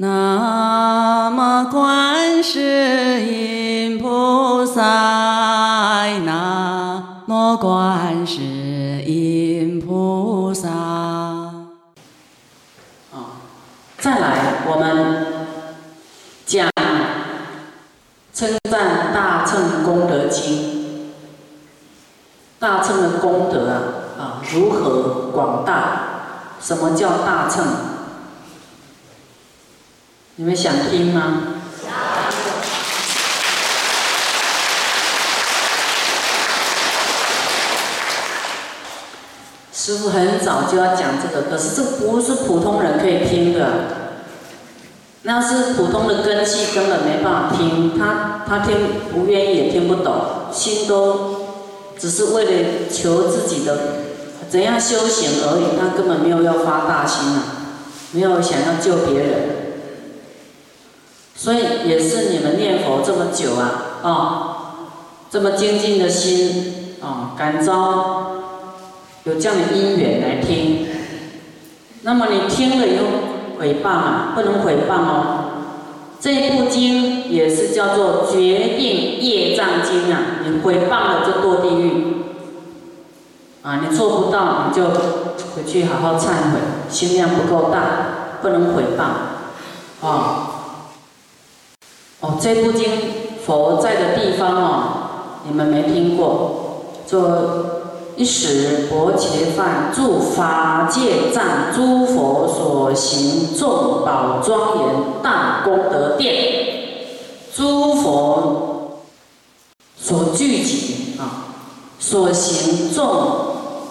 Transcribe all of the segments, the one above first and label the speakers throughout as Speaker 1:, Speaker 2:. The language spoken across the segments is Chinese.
Speaker 1: 南无观世音菩萨，南无观世音菩萨。
Speaker 2: 啊，再来，我们讲称赞大乘功德经。大乘的功德啊，啊，如何广大？什么叫大乘？你们想听吗？师傅很早就要讲这个，可是这不是普通人可以听的，那是普通的根器根本没办法听，他他听不愿意也听不懂，心都只是为了求自己的怎样修行而已，他根本没有要发大心啊，没有想要救别人。所以也是你们念佛这么久啊，啊，这么精进的心啊，感召有这样的因缘来听。那么你听了以后诽谤啊，不能诽谤哦。这部经也是叫做决定业障经啊，你诽谤了就堕地狱。啊，你做不到你就回去好好忏悔，心量不够大，不能诽谤，啊。哦这部经佛在的地方哦，你们没听过。说一时薄伽梵住法界藏诸佛所行众宝庄严大功德殿，诸佛所聚集啊，所行众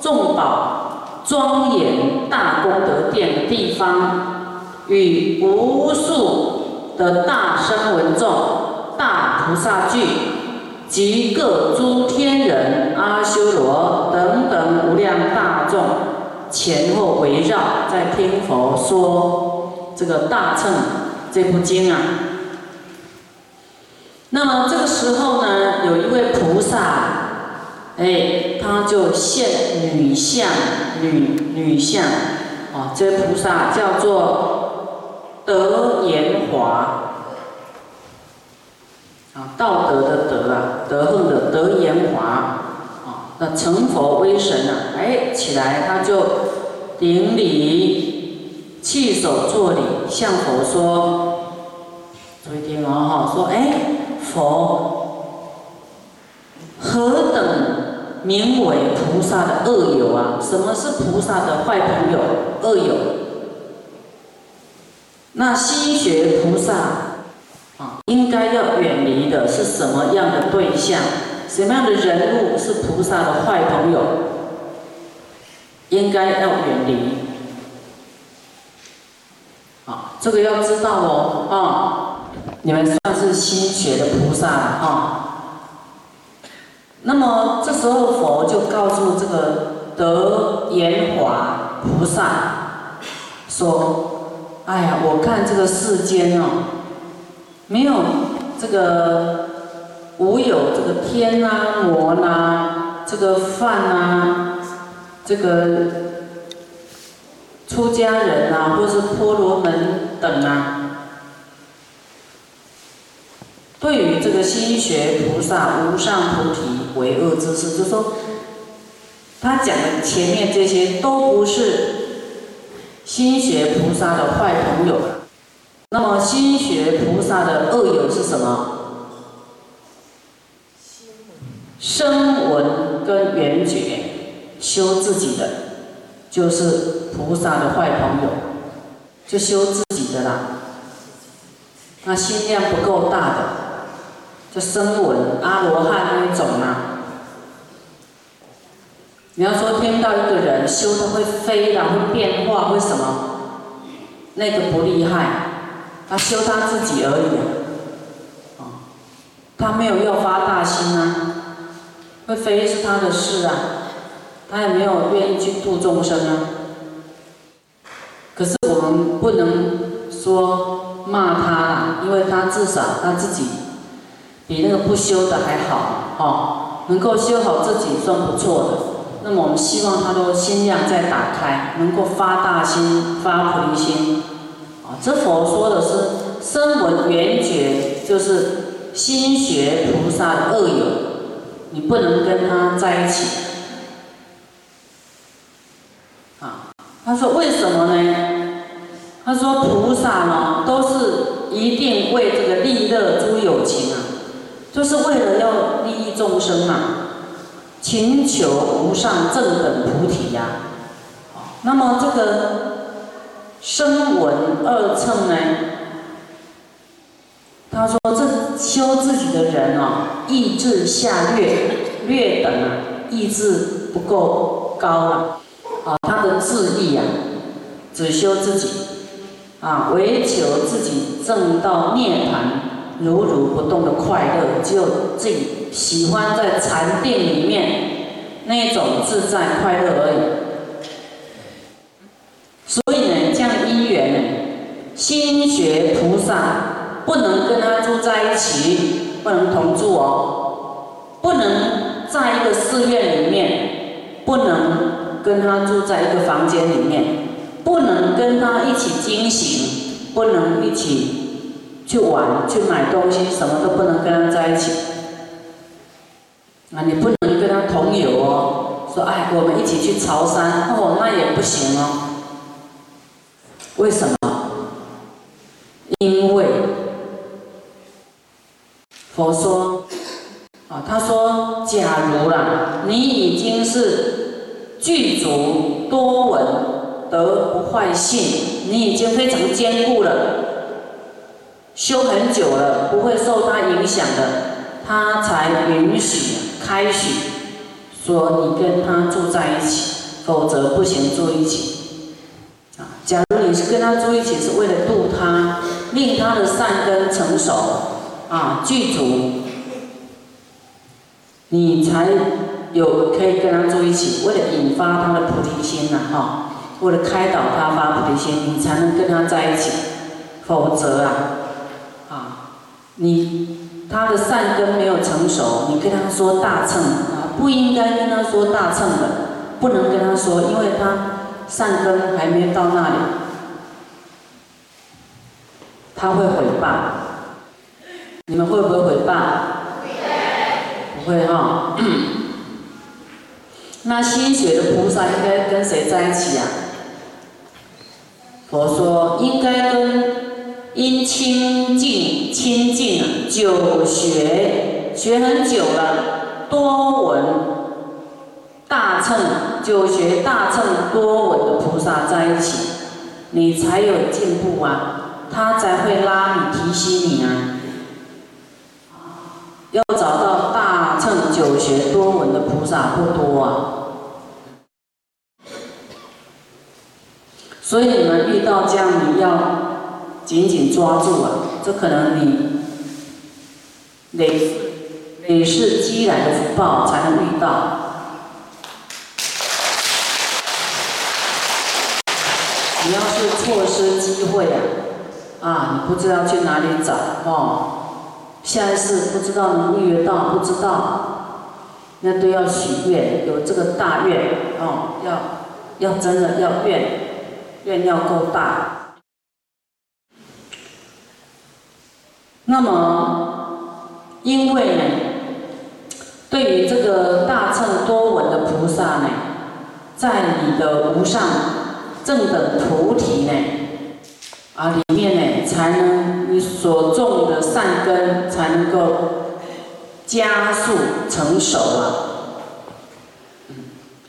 Speaker 2: 众宝庄严大功德殿的地方，与无数。的大声闻众、大菩萨聚及各诸天人、阿修罗等等无量大众前后围绕，在听佛说这个大乘这部经啊。那么这个时候呢，有一位菩萨，哎，他就现女相，女女相，啊，这菩萨叫做。德言华啊，道德的德啊，德厚的德言华啊，那成佛威神啊，哎，起来他就顶礼，弃手作礼，向佛说：“注意听哦，哈，说哎，佛何等名为菩萨的恶友啊？什么是菩萨的坏朋友、恶友？”那心学菩萨啊，应该要远离的是什么样的对象？什么样的人物是菩萨的坏朋友？应该要远离。啊，这个要知道哦，啊，你们算是心学的菩萨啊。那么这时候佛就告诉这个德言华菩萨说。哎呀，我看这个世间哦，没有这个无有这个天啊、魔呐、这个饭啊、这个出家人啊，或是婆罗门等啊，对于这个心学菩萨无上菩提为恶之事，就说他讲的前面这些都不是。心学菩萨的坏朋友，那么心学菩萨的恶友是什么？声闻跟缘觉修自己的，就是菩萨的坏朋友，就修自己的啦。那心量不够大的，就声闻阿罗汉那一种啊。你要说听到一个人修的会飞的，会变化，会什么？那个不厉害，他修他自己而已，啊，他没有要发大心啊，会飞是他的事啊，他也没有愿意去度众生啊。可是我们不能说骂他，因为他至少他自己比那个不修的还好，哦，能够修好自己算不错的。那么我们希望他的心量再打开，能够发大心、发菩提心，啊，这佛说的是声闻缘觉，就是心学菩萨的恶友，你不能跟他在一起。啊，他说为什么呢？他说菩萨呢，都是一定为这个利乐诸有情啊，就是为了要利益众生嘛，请求无上正等菩提呀。那么这个声闻二乘呢？他说这修自己的人哦，意志下劣，劣等啊，意志不够高啊，啊，他的志意啊，只修自己，啊，唯求自己证到涅槃，如如不动的快乐，只有自己喜欢在禅定里面那种自在快乐而已。心学菩萨不能跟他住在一起，不能同住哦，不能在一个寺院里面，不能跟他住在一个房间里面，不能跟他一起惊醒，不能一起去玩、去买东西，什么都不能跟他在一起。啊，你不能跟他同游哦，说哎，我们一起去潮汕哦，那也不行哦。为什么？因为佛说啊，他说：假如啦，你已经是具足多闻得不坏性，你已经非常坚固了，修很久了，不会受他影响的，他才允许开许说你跟他住在一起，否则不行住一起。啊，假如你是跟他住一起，是为了度他。令他的善根成熟，啊，具足，你才有可以跟他住一起。为了引发他的菩提心呐，哈，为了开导他发菩提心，你才能跟他在一起。否则，啊，你他的善根没有成熟，你跟他说大乘啊，不应该跟他说大乘的，不能跟他说，因为他善根还没到那里。他会毁谤，你们会不会毁谤？不会哈。那心学的菩萨应该跟谁在一起啊？佛说应该跟因清净清净久学学很久了多闻大乘久学大乘多闻的菩萨在一起，你才有进步啊。他才会拉你提醒你啊！要找到大乘九学多闻的菩萨不多啊，所以你们遇到这样，你要紧紧抓住啊！这可能你累累世积来的福报才能遇到。你要是错失机会啊！啊，你不知道去哪里找哦，下一次不知道能预约到，不知道，那都要许愿，有这个大愿哦，要要真的要愿，愿要够大。那么，因为呢，对于这个大乘多闻的菩萨呢，在你的无上正等菩提呢。啊，里面呢，才能你所种的善根才能够加速成熟啊。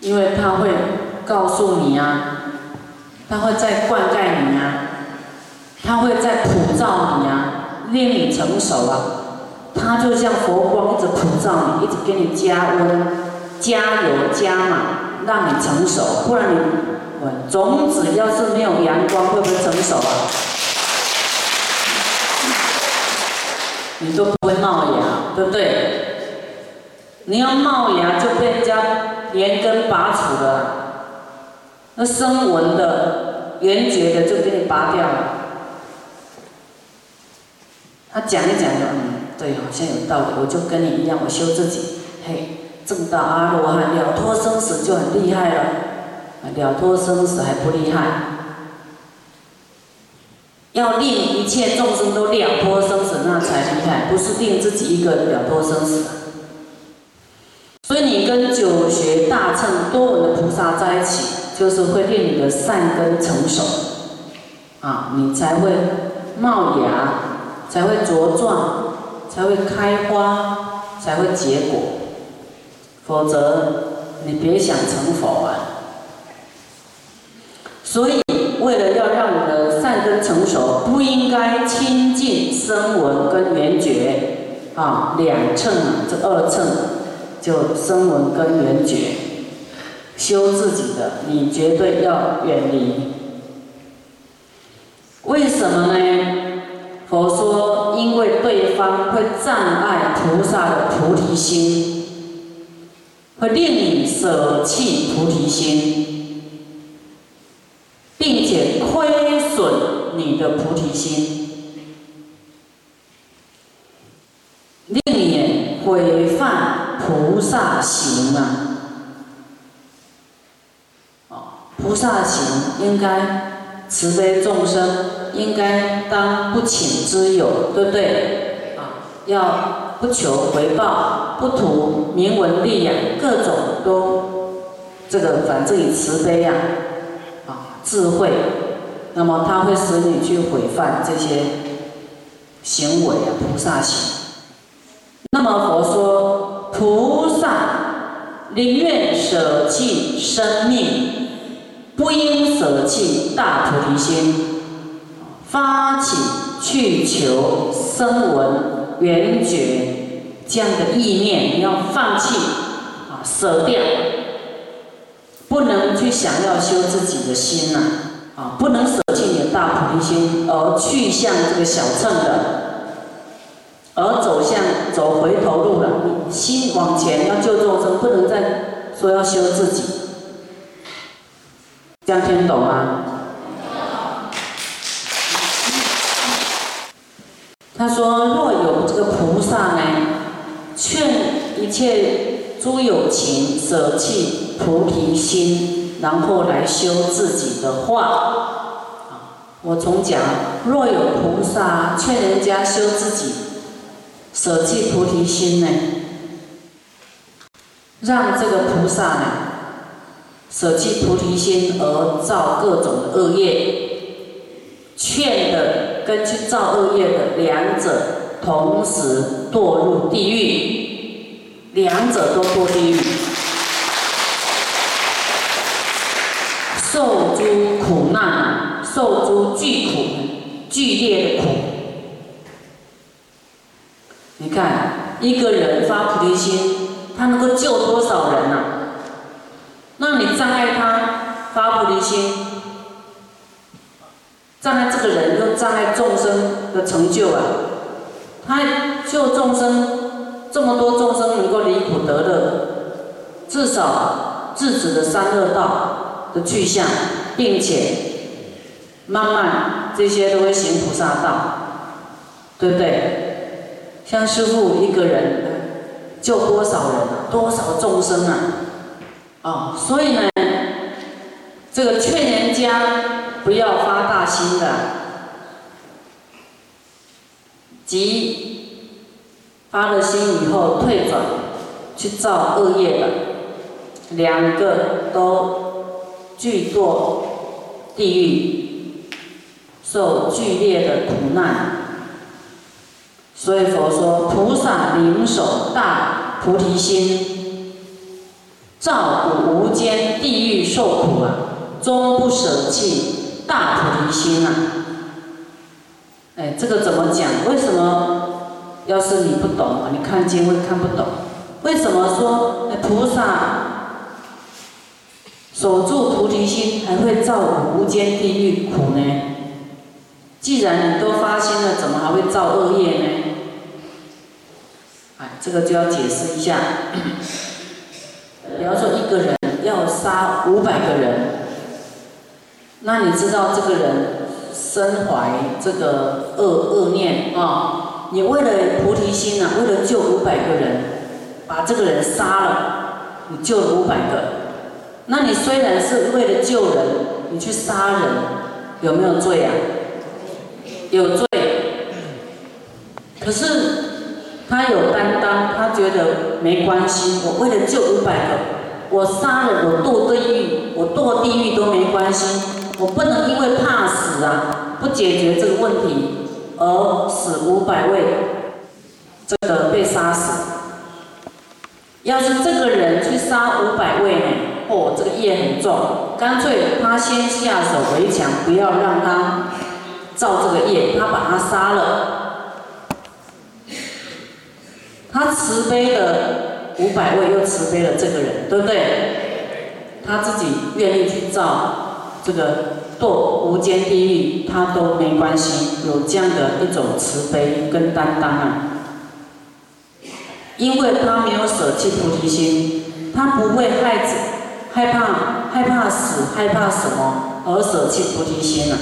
Speaker 2: 因为他会告诉你啊，他会再灌溉你啊，他会再普照你啊，令你成熟啊。它就像佛光一直普照你，一直给你加温、加油、加码，让你成熟。不然你。种子要是没有阳光，会不会成熟啊？你都不会冒芽，对不对？你要冒芽，就被人家连根拔除了。那生纹的、缘觉的，就给你拔掉了。他讲一讲就，嗯，对，好像有道理。我就跟你一样，我修自己，嘿，证到阿罗汉了脱生死就很厉害了。了脱生死还不厉害，要令一切众生都了脱生死，那才厉害，不是令自己一个人了脱生死。所以你跟九学大乘多闻的菩萨在一起，就是会令你的善根成熟，啊，你才会冒芽，才会茁壮，才会开花，才会结果。否则，你别想成佛啊。所以，为了要让你的善根成熟，不应该亲近声闻跟缘觉，啊，两乘，这二乘就声闻跟缘觉，修自己的，你绝对要远离。为什么呢？佛说，因为对方会障碍菩萨的菩提心，会令你舍弃菩提心。并且亏损你的菩提心，令你毁犯菩萨行啊！哦，菩萨行应该慈悲众生，应该当不请之友，对不对？啊，要不求回报，不图名闻利养，各种都这个反正以慈悲呀。啊智慧，那么它会使你去毁犯这些行为啊，菩萨行。那么佛说，菩萨宁愿舍弃生命，不应舍弃大菩提心，发起去求声闻缘觉这样的意念，你要放弃啊，舍掉。不能去想要修自己的心呐，啊，不能舍弃你的大菩提心，而去向这个小乘的，而走向走回头路了。你心往前要救众生，不能再说要修自己，这样听懂吗？他说：若有这个菩萨呢，劝一切。诸有情舍弃菩提心，然后来修自己的话，我总讲，若有菩萨劝人家修自己，舍弃菩提心呢，让这个菩萨呢，舍弃菩提心而造各种的恶业，劝的跟去造恶业的两者同时堕入地狱。两者都堕地狱，受诸苦难，受诸巨苦，剧烈的苦。你看，一个人发菩提心，他能够救多少人呐？那你障碍他发菩提心，障碍这个人，又障碍众生的成就啊！他救众生。这么多众生能够离苦得乐，至少制止了三恶道的去向，并且慢慢这些都会行菩萨道，对不对？像师父一个人救多少人？多少众生啊？哦，所以呢，这个劝人家不要发大心的，即。发了心以后退转，去造恶业的，两个都俱堕地狱，受剧烈的苦难。所以佛说，菩萨灵守大菩提心，照古无间地狱受苦啊，终不舍弃大菩提心啊。哎，这个怎么讲？为什么？要是你不懂，你看经会看不懂。为什么说菩萨守住菩提心还会造无间地狱苦呢？既然你都发心了，怎么还会造恶业呢？哎，这个就要解释一下。比方说，一个人要杀五百个人，那你知道这个人身怀这个恶恶念啊？你为了菩提心啊，为了救五百个人，把这个人杀了，你救了五百个。那你虽然是为了救人，你去杀人，有没有罪啊？有罪，可是他有担当，他觉得没关系。我为了救五百个，我杀了，我堕地狱，我堕地狱都没关系。我不能因为怕死啊，不解决这个问题，而使五百位这个被杀死。要是这个人去杀五百位呢？哦，这个业很重，干脆他先下手为强，不要让他造这个业，他把他杀了。他慈悲了五百位，又慈悲了这个人，对不对？他自己愿意去造这个堕无间地狱，他都没关系，有这样的一种慈悲跟担当啊。因为他没有舍弃菩提心，他不会害害怕害怕死害怕什么而舍弃菩提心啊。